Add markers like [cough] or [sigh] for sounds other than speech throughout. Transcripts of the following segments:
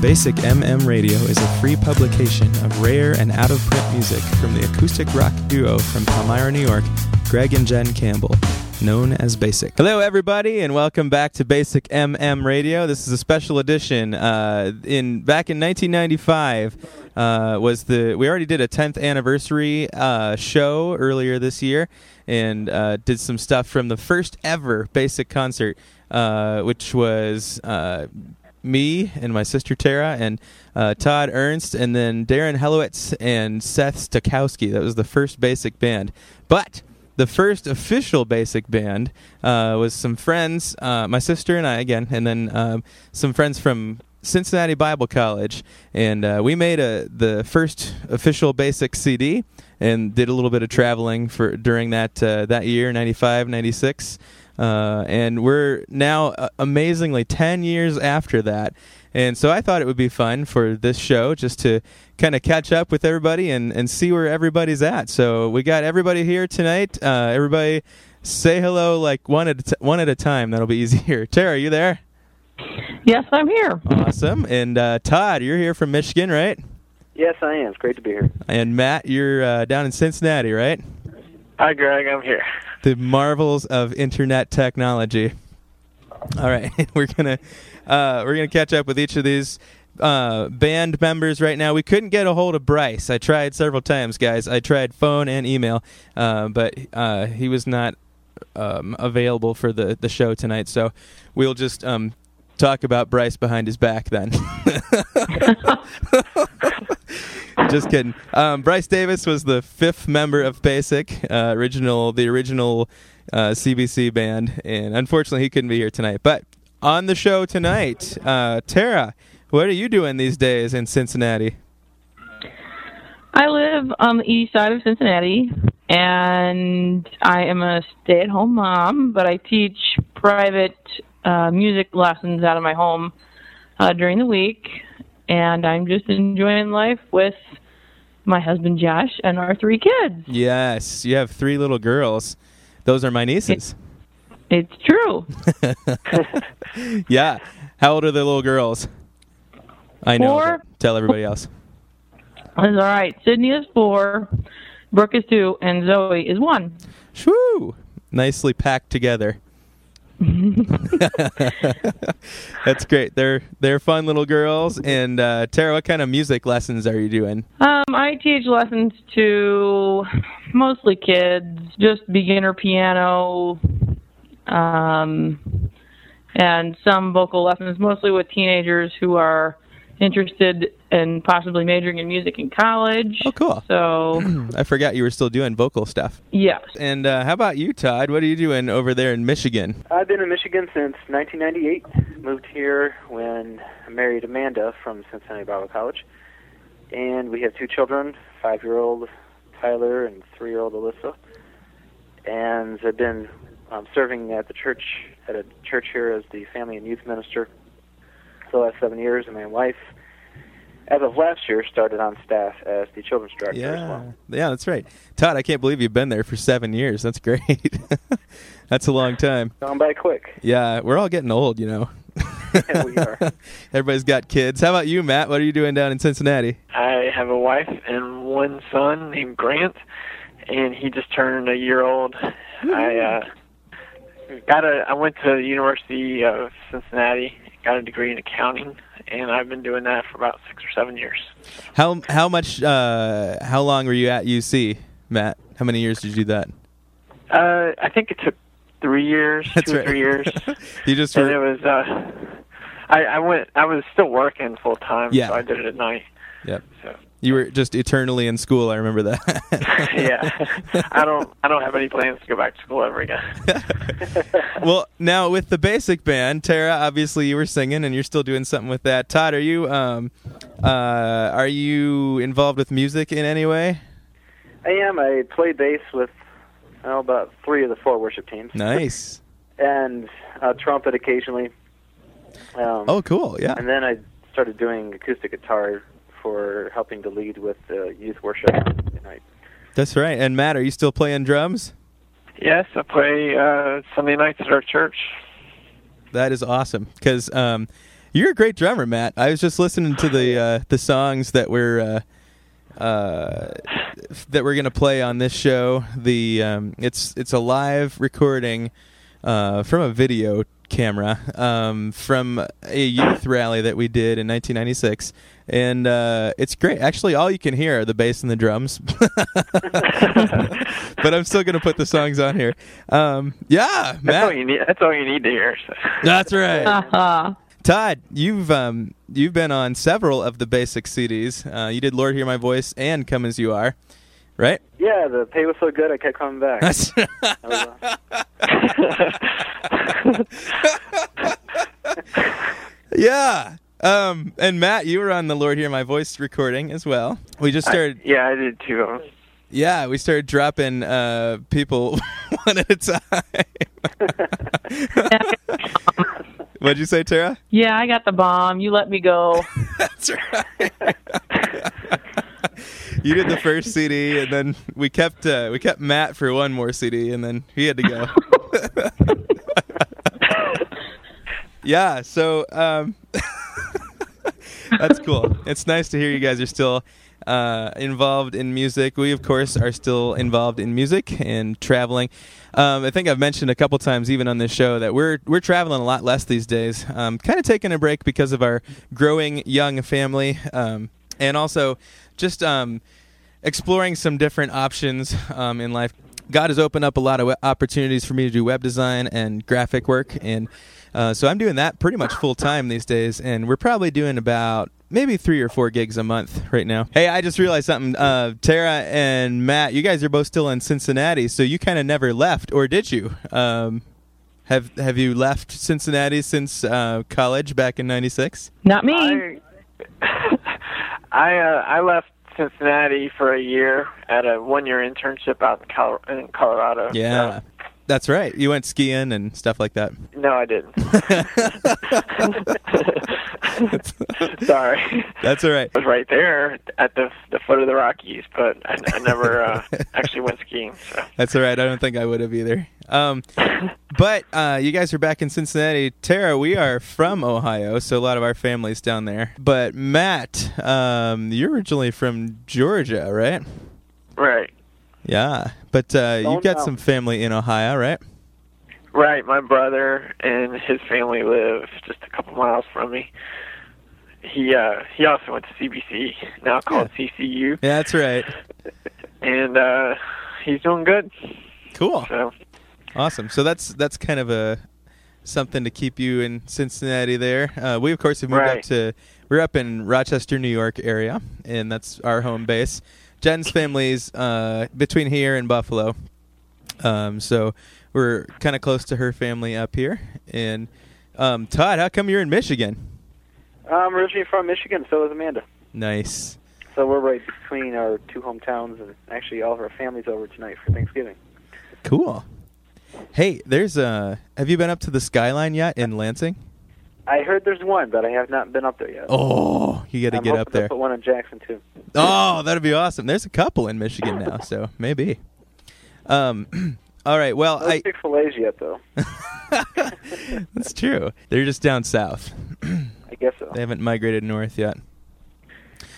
Basic MM Radio is a free publication of rare and out of print music from the acoustic rock duo from Palmyra, New York, Greg and Jen Campbell, known as Basic. Hello, everybody, and welcome back to Basic MM Radio. This is a special edition. Uh, in back in 1995 uh, was the we already did a 10th anniversary uh, show earlier this year, and uh, did some stuff from the first ever Basic concert, uh, which was uh, me and my sister Tara and uh, Todd Ernst and then Darren Helowitz and Seth Stokowski. That was the first basic band. But the first official basic band uh, was some friends, uh, my sister and I again, and then um, some friends from Cincinnati Bible College, and uh, we made a the first official basic CD and did a little bit of traveling for during that uh, that year, 95, 96. Uh, and we're now uh, amazingly 10 years after that. And so I thought it would be fun for this show just to kind of catch up with everybody and, and see where everybody's at. So we got everybody here tonight. Uh, everybody say hello like one at a t- one at a time. That'll be [laughs] easier. Tara, are you there? Yes, I'm here. Awesome. And uh, Todd, you're here from Michigan, right? Yes, I am. It's great to be here. And Matt, you're uh, down in Cincinnati, right? Hi, Greg. I'm here. The marvels of internet technology. All right, [laughs] we're gonna uh, we're gonna catch up with each of these uh, band members right now. We couldn't get a hold of Bryce. I tried several times, guys. I tried phone and email, uh, but uh, he was not um, available for the the show tonight. So we'll just um, talk about Bryce behind his back then. [laughs] Just kidding. Um, Bryce Davis was the fifth member of Basic, uh, original, the original uh, CBC band, and unfortunately he couldn't be here tonight. But on the show tonight, uh, Tara, what are you doing these days in Cincinnati? I live on the east side of Cincinnati, and I am a stay-at-home mom, but I teach private uh, music lessons out of my home uh, during the week, and I'm just enjoying life with my husband Josh and our three kids. Yes, you have three little girls. Those are my nieces. It's true. [laughs] yeah. How old are the little girls? I know. Four. Tell everybody else. That's all right. Sydney is four, Brooke is two, and Zoe is one. Shoo! Nicely packed together. [laughs] That's great. They're they're fun little girls. And uh, Tara, what kind of music lessons are you doing? Um, I teach lessons to mostly kids, just beginner piano, um, and some vocal lessons, mostly with teenagers who are interested in possibly majoring in music in college. Oh, cool. So, [clears throat] I forgot you were still doing vocal stuff. yes. And uh, how about you, Todd? What are you doing over there in Michigan? I've been in Michigan since 1998. Moved here when I married Amanda from Cincinnati Bible College. And we have two children, five-year-old Tyler and three-year-old Alyssa. And I've been um, serving at the church, at a church here as the family and youth minister for the last seven years. And my wife, as of last year, started on staff as the children's director as Yeah, well. yeah, that's right. Todd, I can't believe you've been there for seven years. That's great. [laughs] that's a long time. Gone by quick. Yeah, we're all getting old, you know. Yeah, we are. [laughs] Everybody's got kids. How about you, Matt? What are you doing down in Cincinnati? I have a wife and one son named Grant, and he just turned a year old. I uh, got a. I went to the University of Cincinnati, got a degree in accounting, and I've been doing that for about six or seven years. How how much? Uh, how long were you at UC, Matt? How many years did you do that? Uh, I think it took three years, [laughs] That's two right. or three years, [laughs] You just and it was. Uh, I, I went. I was still working full time, Yeah. so I did it at night. Yep. So you were just eternally in school. I remember that. [laughs] yeah, I don't. I don't have any plans to go back to school ever again. [laughs] well, now with the basic band, Tara, obviously you were singing and you're still doing something with that. Todd, are you um, uh, are you involved with music in any way? I am. I play bass with well, about three of the four worship teams, Nice. [laughs] and uh, trumpet occasionally. Um, Oh, cool. Yeah. And then I started doing acoustic guitar for helping to lead with uh, youth worship tonight. That's right. And Matt, are you still playing drums? Yes, I play uh, Sunday nights at our church. That is awesome because um, You're a great drummer, Matt. I was just listening to the uh, the songs that we're uh, uh, that we're gonna play on this show. The um, it's it's a live recording uh, from a video camera um, from a youth rally that we did in 1996, and uh, it's great. Actually, all you can hear are the bass and the drums, [laughs] but I'm still gonna put the songs on here. Um, yeah, That's all you need. That's all you need to hear. So. That's right. Uh-huh. Todd, you've um, you've been on several of the basic CDs. Uh, you did "Lord Hear My Voice" and "Come as You Are," right? Yeah, the pay was so good I kept coming back. That's That was, [laughs] yeah. Um, and Matt, you were on the "Lord Hear My Voice" recording as well. We just started. yeah, I did too. Yeah, we started dropping uh, people [laughs] one at a time. [laughs] What'd you say, Tara? Yeah, I got the bomb. You let me go. That's right. You did the first CD, and then we kept uh, we kept Matt for one more CD, and then he had to go. [laughs] yeah, so um, [laughs] that's cool. It's nice to hear you guys are still uh, involved in music. We, of course, are still involved in music and traveling. Um, I think I've mentioned a couple times, even on this show, that we're we're traveling a lot less these days. Um, kind of taking a break because of our growing young family, um, and also just um, exploring some different options um, in life. God has opened up a lot of opportunities for me to do web design and graphic work, and uh, so I'm doing that pretty much full time these days. And we're probably doing about maybe three or four gigs a month right now. Hey, I just realized something. Uh, Tara and Matt, you guys are both still in Cincinnati, so you kind of never left, or did you? Um, have Have you left Cincinnati since uh, college back in '96? Not me. I [laughs] I, uh, I left Cincinnati for a year at a one year internship out in, Col- in Colorado. Yeah, that's right. You went skiing and stuff like that. No, I didn't. [laughs] Sorry. That's all right. I was right there at the the foot of the Rockies, but I, I never uh, actually went skiing. So That's all right. I don't think I would have either. Um, but uh, you guys are back in Cincinnati. Tara, we are from Ohio, so a lot of our family's down there. But Matt, um, you're originally from Georgia, right? right, Yeah. But uh, you've got know. some family in Ohio, right? right. My brother and his family live just a couple miles from me. He uh he also went to CBC, now called CCU, Yeah, that's right. and uh he's doing good. Cool. So Awesome. So that's that's kind of a something to keep you in Cincinnati there. Uh, we of course have moved up to we're up in Rochester, New York area, and that's our home base. Jen's family's uh, between here and Buffalo, um, so we're kind of close to her family up here. And um, Todd, how come you're in Michigan? I'm originally from Michigan, so is Amanda. Nice. So we're right between our two hometowns, and actually all of our families over tonight for Thanksgiving. Cool. Hey, there's uh have you been up to the skyline yet in Lansing? I heard there's one, but I have not been up there yet. Oh, you got to get up to there. Put one in Jackson too. Oh, that'd be awesome. There's a couple in Michigan now, so maybe. Um, [clears throat] all right. Well, No I Chick Fil A's yet, though. [laughs] that's true. They're just down south. [clears throat] I guess so. They haven't migrated north yet.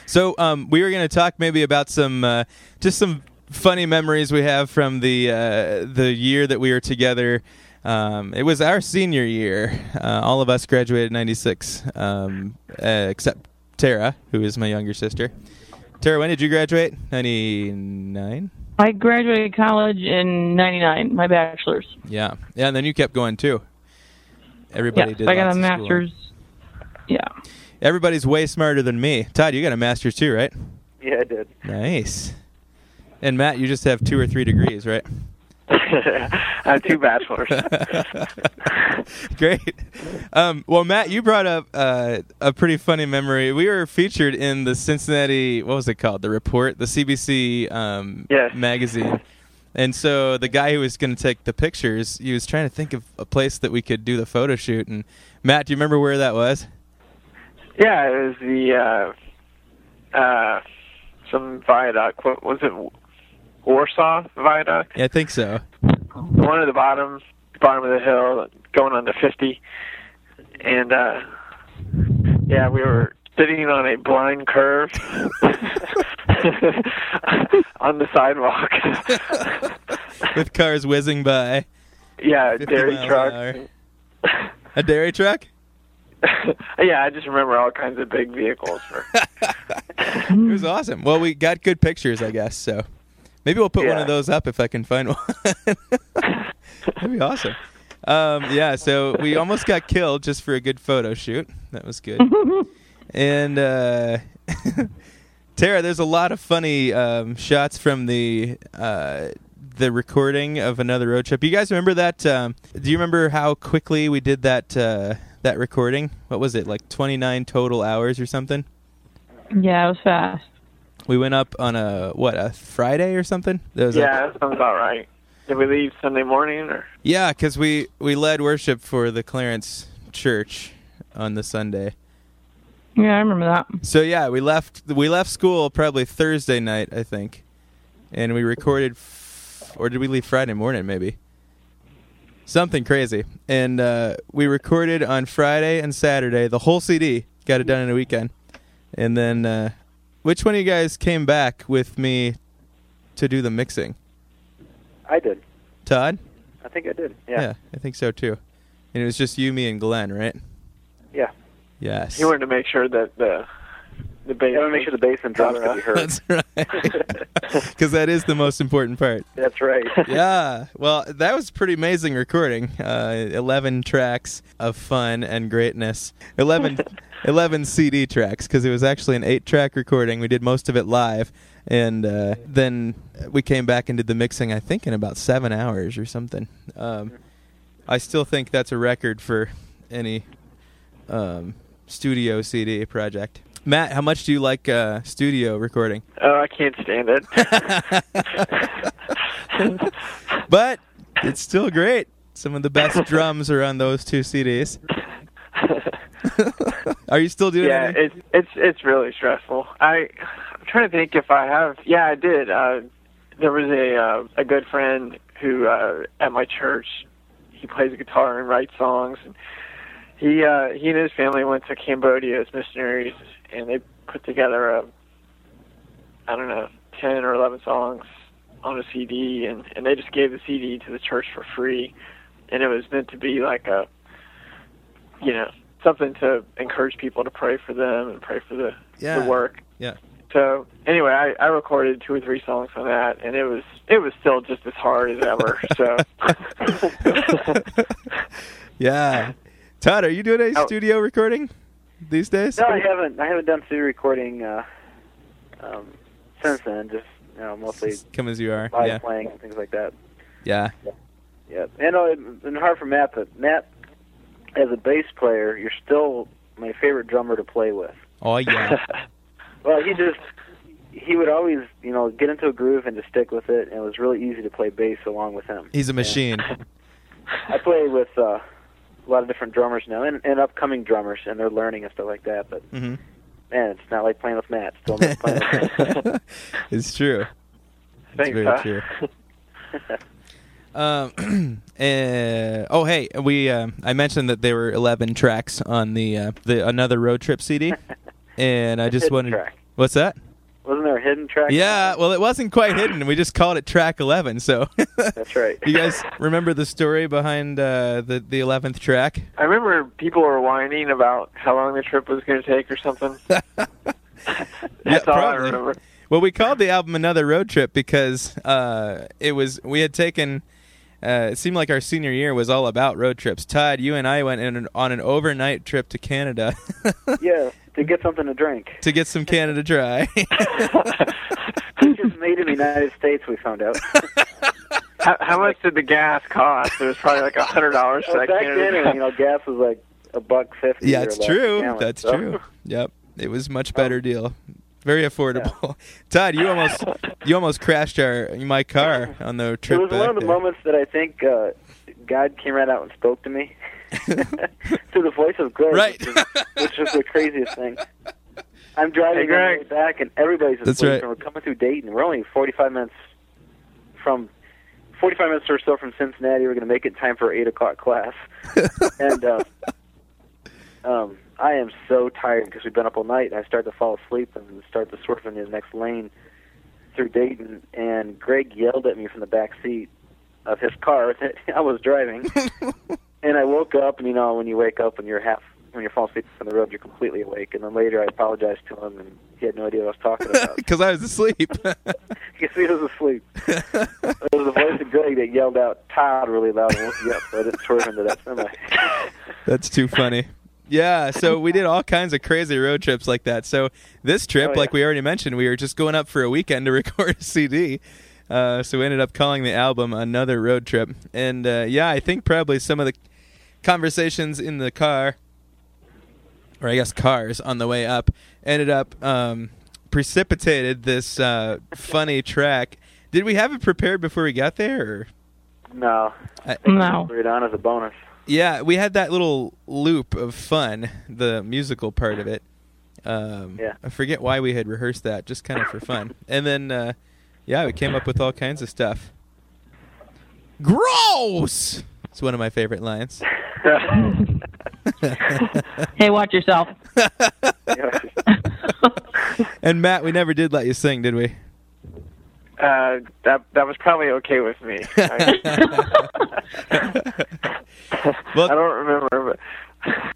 So um, we were going to talk maybe about some uh, just some funny memories we have from the uh, the year that we were together. Um, it was our senior year. Uh, all of us graduated in '96, um, uh, except Tara, who is my younger sister. Tara, when did you graduate? '99. I graduated college in '99, my bachelor's. Yeah, yeah, and then you kept going too. Everybody yeah, did. I got a of schooling. master's. Yeah. Everybody's way smarter than me. Todd, you got a master's too, right? Yeah, I did. Nice. And Matt, you just have two or three degrees, right? I have two bachelors. [laughs] Great. Um, well, Matt, you brought up uh, a pretty funny memory. We were featured in the Cincinnati, what was it called? The Report, the CBC um, Yes. magazine. And so the guy who was going to take the pictures, he was trying to think of a place that we could do the photo shoot. And Matt, do you remember where that was? yeah, it was the uh uh some viaduct. What was it? Warsaw Viaduct. Yeah, I think so. One at the bottom, bottom of the hill, going on to 50, and uh yeah, we were sitting on a blind curve [laughs] on the sidewalk. [laughs] With cars whizzing by. yeah, 50 dairy truck. A dairy truck? [laughs] yeah, I just remember all kinds of big vehicles. For, It was awesome. Well, we got good pictures, I guess. So maybe we'll put one of those up if I can find [laughs] one. That'd be awesome. Um, yeah, so we almost got killed just for a good photo shoot. That was good. and uh, [laughs] Tara, there's a lot of funny um, shots from the uh, the recording of another road trip. You guys remember that? Um, do you remember how quickly we did that uh, that recording? What was it like? 29 total hours or something? Yeah, it was fast. We went up on a what a Friday or something. That was yeah, that sounds about right. Did we leave Sunday morning or? yeah, because we we led worship for the Clarence Church on the Sunday. Yeah, I remember that. So yeah, we left we left school probably Thursday night, I think, and we recorded, f- or did we leave Friday morning? Maybe something crazy. And uh, we recorded on Friday and Saturday the whole CD. Got it done in a weekend. And then, uh, which one of you guys came back with me to do the mixing? I did. Todd? I think I did. Yeah. Yeah, I think so too. And it was just you, me, and Glenn, right? Yeah. Yes. He wanted to make sure that the the bass. I want to make sure the bass and drums can be heard. That's right. [laughs] [laughs] Because that is the most important part. That's right. [laughs] Yeah. Well, that was pretty amazing recording. Uh, 11 tracks of fun and greatness. 11, 11 CD tracks because it was actually an eight track recording. We did most of it live. And uh, then we came back and did the mixing, I think, in about seven hours or something. Um, I still think that's a record for any um, studio CD project. Matt, how much do you like uh, studio recording? Oh, I can't stand it. [laughs] but it's still great. Some of the best [laughs] drums are on those two CDs. [laughs] are you still doing yeah, it? it's it's it's really stressful. I I'm trying to think if I have. Yeah, I did. Uh, there was a uh, a good friend who uh, at my church. He plays guitar and writes songs, and he uh, he and his family went to Cambodia as missionaries, and they put together a I don't know ten or eleven songs on a CD, and and they just gave the CD to the church for free, and it was meant to be like a you know something to encourage people to pray for them and pray for the Yeah. the work. Yeah. So anyway, I, I recorded two or three songs on that, and it was it was still just as hard as ever. So [laughs] yeah. Todd, are you doing any Oh. studio recording these days? No, I haven't. I haven't done studio recording uh, um, since then. Just you know, mostly Just Come as you are. live Yeah. playing and things like that. Yeah. Yeah, and uh, it's been hard for Matt, but Matt, as a bass player, you're still my favorite drummer to play with. Oh yeah. [laughs] Well, he just he would always you know get into a groove and just stick with it, and it was really easy to play bass along with him. He's a machine. [laughs] I play with uh, a lot of different drummers now, and, and upcoming drummers, and they're learning and stuff like that. But hmm man, it's not like playing with Matt. Still not playing with Matt. it's true. thanks, very huh? true. [laughs] Um, uh, [clears throat] oh, hey, we um, I mentioned that there were 11 tracks on the uh, the another road trip CD, [laughs] and I just wanted. track. What's that? Wasn't there a hidden track? Yeah, well, it wasn't quite hidden. We just called it track 11. So, [laughs] That's right. you guys remember the story behind uh, the the 11th track? I remember people were whining about how long the trip was going to take or something. [laughs] [laughs] That's Yeah, all I probably. remember. Well, we called the album Another Road Trip because uh, it was we had taken. Uh, it seemed like our senior year was all about road trips. Todd, you and I went in an, on an overnight trip to Canada [laughs] Yeah, to get something to drink. to get some Canada Dry. [laughs] [laughs] Which is made in the United States, we found out. How, how much did the gas cost? It was probably like a hundred dollars for Well, that back Canada then, Dry. you know, gas was like a buck fifty. yeah, it's true. gallon, That's so- true. Yep, it was much better deal. Very affordable. [laughs] Todd, you almost [laughs] you almost crashed our my car on the trip It was back one of the there. moments that I think uh, God came right out and spoke to me [laughs] through the voice of Greg, Right. which, is, which is the craziest thing. I'm driving Hey, Greg. back, and everybody's That's asleep, right. and we're coming through Dayton. We're only 45 minutes from 45 minutes or so from Cincinnati. We're going to make it time for eight o'clock class, and uh, um, I am so tired because we've been up all night. And I start to fall asleep and start to swerve in the next lane through Dayton. And Greg yelled at me from the back seat of his car [laughs] that I was driving. [laughs] and I woke up, and you know, when you wake up and you're half when you're falling asleep on the road, you're completely awake. And then later, I apologized to him, and he had no idea what I was talking about. [laughs] Because I was asleep. Because he was asleep. it was the voice of Greg that yelled out "Todd" really loud and woke me up, so I didn't swerve into that semi. That's too funny. Yeah, so we did all kinds of crazy road trips like that. So this trip, Oh, yeah. like we already mentioned, we were just going up for a weekend to [laughs] record a CD. Uh, so we ended up calling the album "Another Road Trip." And uh, yeah, I think probably some of the conversations in the car, or I guess cars on the way up, ended up um, precipitated this uh, funny track. Did we have it prepared before we got there? Or? No, I- No. put it on as a bonus. Yeah, we had that little loop of fun, the musical part of it. Um, Yeah. I forget why we had rehearsed that, just kind of for fun. And then, uh, yeah, we came up with all kinds of stuff. Gross! It's one of my favorite lines. [laughs] hey, watch yourself. [laughs] and Matt, we never did let you sing, did we? Uh, that that was probably okay with me. [laughs] I, [laughs] Well- I don't remember,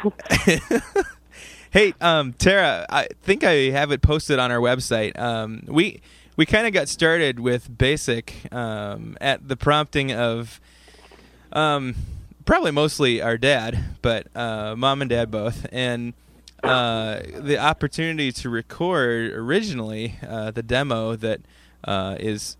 but [laughs] hey, um, Tara, I think I have it posted on our website. Um, we we kind of got started with basic um, at the prompting of um, probably mostly our dad, but uh, mom and dad both, and uh, the opportunity to record originally uh, the demo that uh, is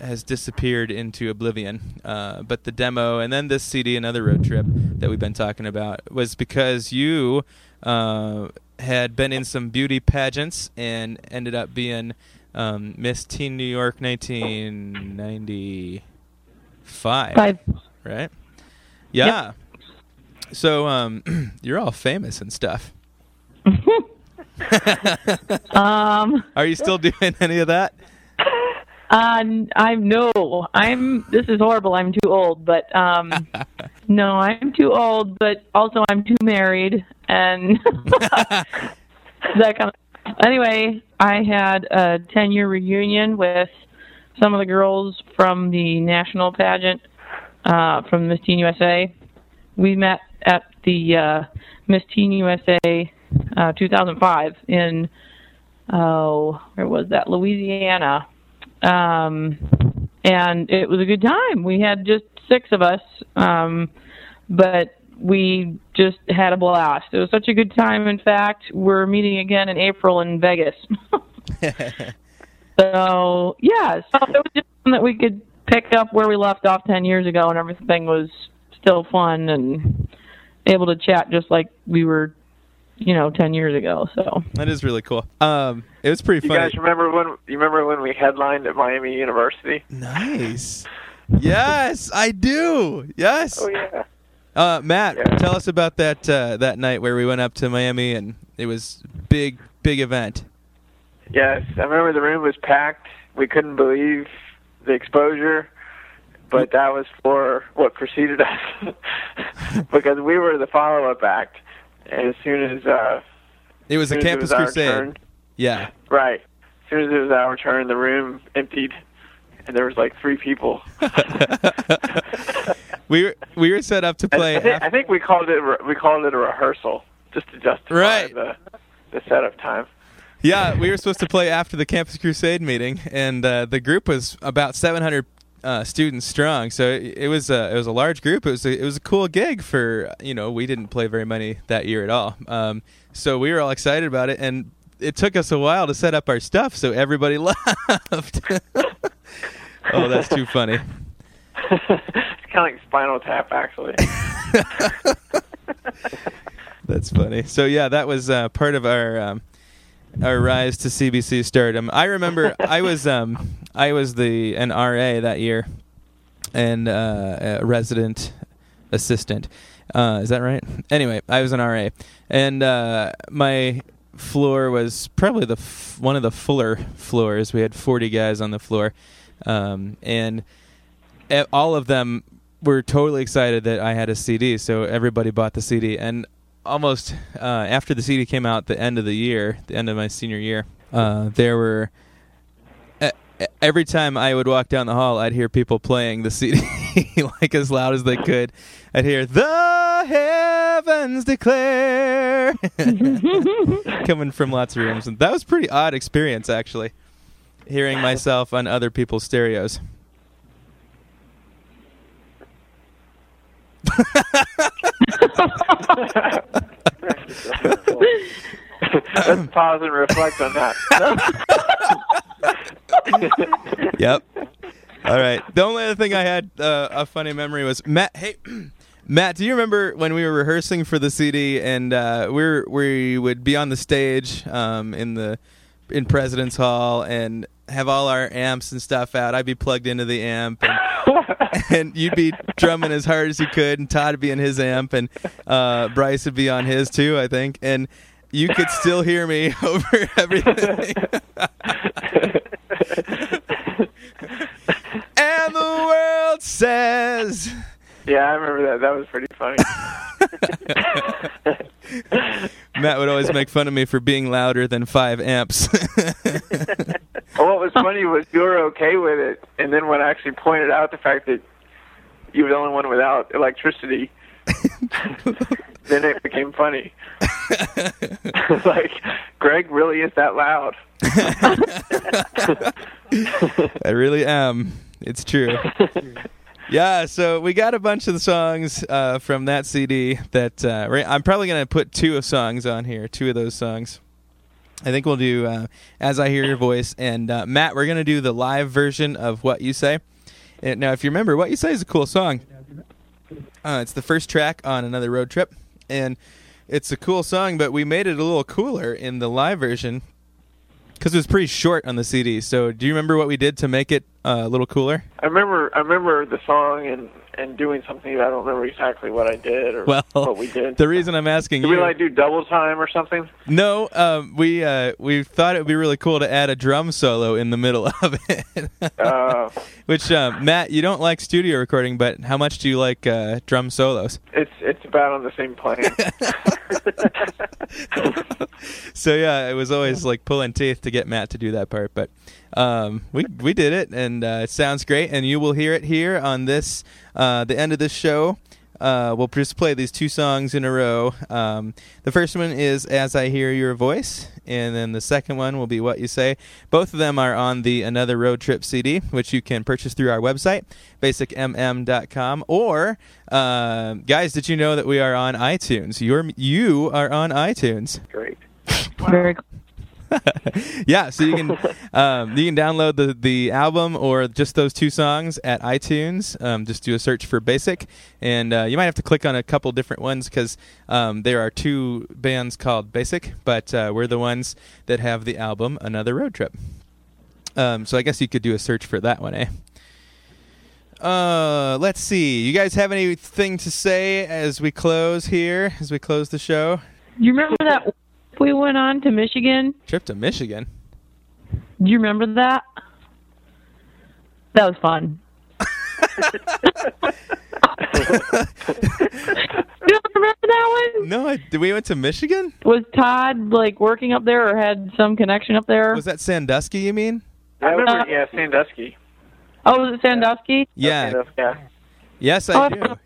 has disappeared into oblivion. Uh, but the demo and then this CD, another road trip that we've been talking about, was because you uh, had been in some beauty pageants and ended up being um, Miss Teen New York 1995 Five. right? Yeah. So um, [clears throat] you're all famous and stuff. [laughs] [laughs] um, Are you still doing any of that? Uh, I'm no, I'm. This is horrible. I'm too old, but um, [laughs] no, I'm too old. But also, I'm too married, and [laughs] that kind of. Anyway, I had a 10 year reunion with some of the girls from the national pageant uh, from Miss Teen USA. We met at the uh, Miss Teen USA uh, 2005 in oh, where was that? Louisiana. Um, and it was a good time. We had just six of us, um, but we just had a blast. It was such a good time. In fact, we're meeting again in April in Vegas. [laughs] so yeah, so it was just that we could pick up where we left off ten years ago, and everything was still fun and able to chat just like we were, you know, ten years ago. So that is really cool. Um, it was pretty you funny. guys remember when you remember when we headlined at Miami University? nice. Yes, I do. Yes. Oh yeah. Uh, Matt, Yeah. tell us about that uh, that night where we went up to Miami and it was big big event. Yes, I remember the room was packed. We couldn't believe the exposure, but that was for what preceded us [laughs] because we were the follow-up act. And as soon as uh, It was a campus was our crusade. turn- Yeah. right. As soon as it was our turn, the room emptied, and there was like three people. [laughs] we were we were set up to play. I, think, I think we called it we called it a rehearsal just to justify Right. the the setup time. Yeah, we were supposed to play after the Campus Crusade meeting, and uh, the group was about 700 uh, students strong. So it, it was a it was a large group. It was a, it was a cool gig for you know we didn't play very many that year at all. Um, so we were all excited about it, and it took us a while to set up our stuff. So everybody [laughs] left. [laughs] oh, that's too funny. [laughs] it's kind of like Spinal Tap, actually. That's funny. So yeah, that was uh, part of our um, our rise to CBC stardom. I remember I was [laughs] um, I was the an RA that year, and uh, a resident assistant. Uh, is that right? Anyway, I was an RA, and uh, my floor was probably the f- one of the fuller floors. We had forty guys on the floor, um, and all of them were totally excited that I had a CD. So everybody bought the CD, and almost uh, after the CD came out, the end of the year, the end of my senior year, uh, there were every time I would walk down the hall, I'd hear people playing the CD [laughs] like as loud as they could. I'd hear "The Heavens Declare" [laughs] coming from lots of rooms, and that was a pretty odd experience actually, hearing myself on other people's stereos. [laughs] Let's pause and reflect on that. [laughs] yep. All right. The only other thing I had uh, a funny memory was Matt. Hey, [clears throat] Matt, do you remember when we were rehearsing for the CD and uh, we we would be on the stage um, in the in President's Hall and have all our amps and stuff out. I'd be plugged into the amp and, [laughs] and you'd be drumming as hard as you could, and Todd would be in his amp, and uh, Bryce would be on his too, I think, and you could still hear me [laughs] over everything. [laughs] and the world says. Yeah, I remember that. That was pretty funny. Matt would always make fun of me for being louder than five amps. Was funny was you were okay with it, and then when I actually pointed out the fact that you were the only one without electricity, [laughs] then it became funny. [laughs] like, Greg really is that loud. [laughs] I really am. It's true. Yeah, so we got a bunch of the songs uh, from that CD that uh, I'm probably going to put two of songs on here, two of those songs. I think we'll do uh, As I Hear Your Voice. And uh, Matt, we're going to do the live version of What You Say. And now, if you remember, What You Say is a cool song. Uh, it's the first track on Another Road Trip. And it's a cool song, but we made it a little cooler in the live version because it was pretty short on the CD. So, do you remember what we did to make it uh, a little cooler? I remember, I remember the song and and doing something. I don't remember exactly what I did or well, what we did. The reason I'm asking did you, we like do double time or something? No, um, we uh, we thought it would be really cool to add a drum solo in the middle [laughs] of it. uh, Which uh, Matt, you don't like studio recording, but how much do you like uh, drum solos? It's it's about on the same plane. [laughs] so yeah, it was always like pulling teeth to get Matt to do that part, but um, we we did it, and uh, it sounds great. And you will hear it here on this uh, the end of this show. Uh, we'll just play these two songs in a row. Um, the first one is "As I Hear Your Voice," and then the second one will be "What You Say." Both of them are on the Another Road Trip CD, which you can purchase through our website, basicmm.com. Or, uh, guys, did you know that we are on iTunes? You're you are on iTunes. Great. Very cool. [laughs] yeah, so you can um, you can download the the album or just those two songs at iTunes. Um, just do a search for Basic, and uh, you might have to click on a couple different ones because um, there are two bands called Basic, but uh, we're the ones that have the album Another Road Trip. Um, so I guess you could do a search for that one, eh? Uh, let's see. You guys have anything to say as we close here? As we close the show? You remember that we went on to Michigan? Trip to Michigan. Do you remember that? That was fun. [laughs] don't remember that one? No, I, did we went to Michigan? Was Todd like working up there or had some connection up there? Was that Sandusky? You mean? I remember, yeah, Sandusky. oh, was it Sandusky? Yeah. Yeah. Yes, I Oh, do.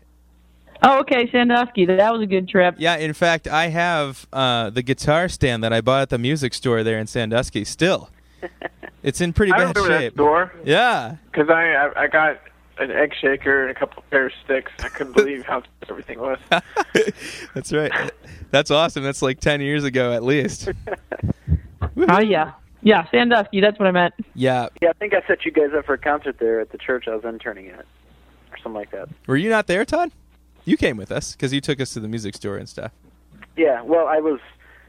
Oh, okay, Sandusky. That was a good trip. Yeah, in fact, I have uh, the guitar stand that I bought at the music store there in Sandusky. Still, [laughs] it's in pretty I bad remember that shape. store Yeah, because I, I I got an egg shaker and a couple pair of sticks. I couldn't [laughs] believe how everything was. [laughs] that's right. That's awesome. That's like ten years ago at least. Oh yeah, yeah, Sandusky. That's what I meant. Yeah. Yeah, I think I set you guys up for a concert there at the church I was interning at, or something like that. Were you not there, Todd? You came with us because you took us to the music store and stuff. Yeah, well, I was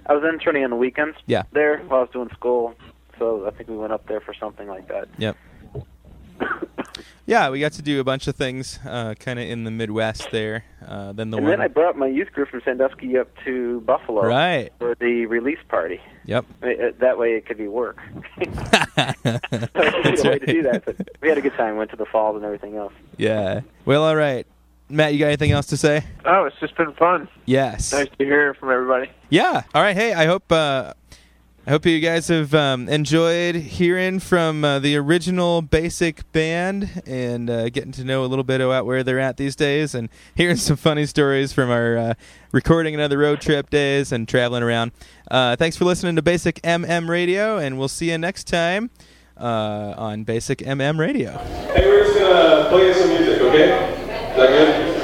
I was interning on the weekends. Yeah. There while I was doing school, so I think we went up there for something like that. Yep. Yeah, we got to do a bunch of things, uh, kind of in the Midwest there. Uh, then the and one, then I brought my youth group from Sandusky up to Buffalo right? for the release party. Yep. I mean, uh, That way, it could be work. [laughs] That's [laughs] That's a way to do that. But we had a good time. Went to the falls and everything else. Yeah. Well, all right. Matt, you got anything else to say? Oh, it's just been fun. Yes. Nice to hear from everybody. Yeah. All right. Hey, I hope uh, I hope you guys have um, enjoyed hearing from uh, the original Basic band and uh, getting to know a little bit about where they're at these days, and hearing [laughs] some funny stories from our uh, recording another road trip days and traveling around. Uh, thanks for listening to Basic MM Radio, and we'll see you next time uh, on Basic MM Radio. Hey, we're just gonna play you some music, okay? Is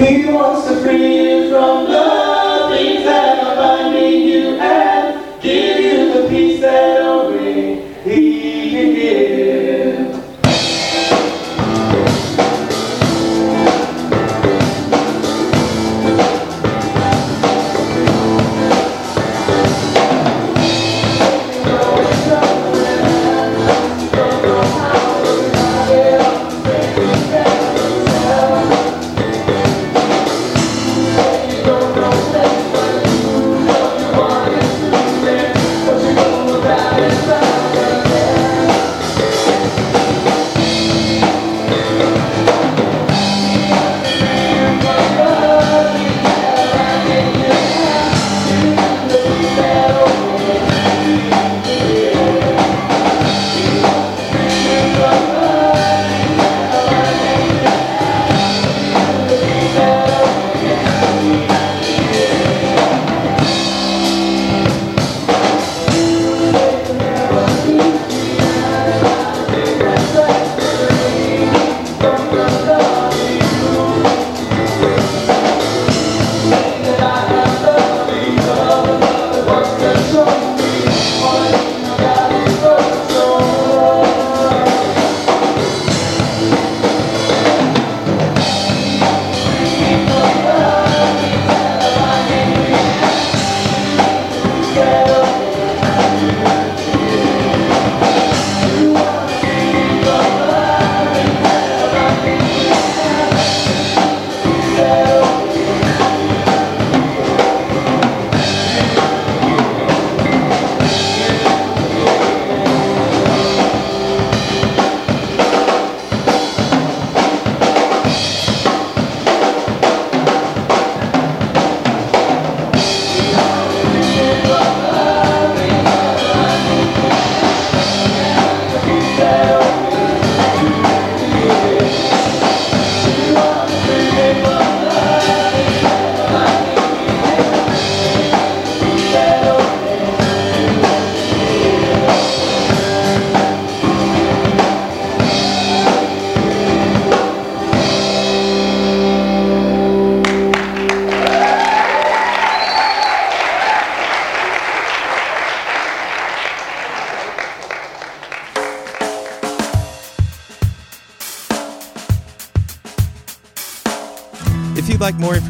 He wants to free you from the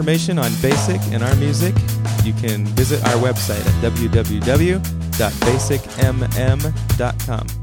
information on Basic and our music, you can visit our website at www.basicmm.com.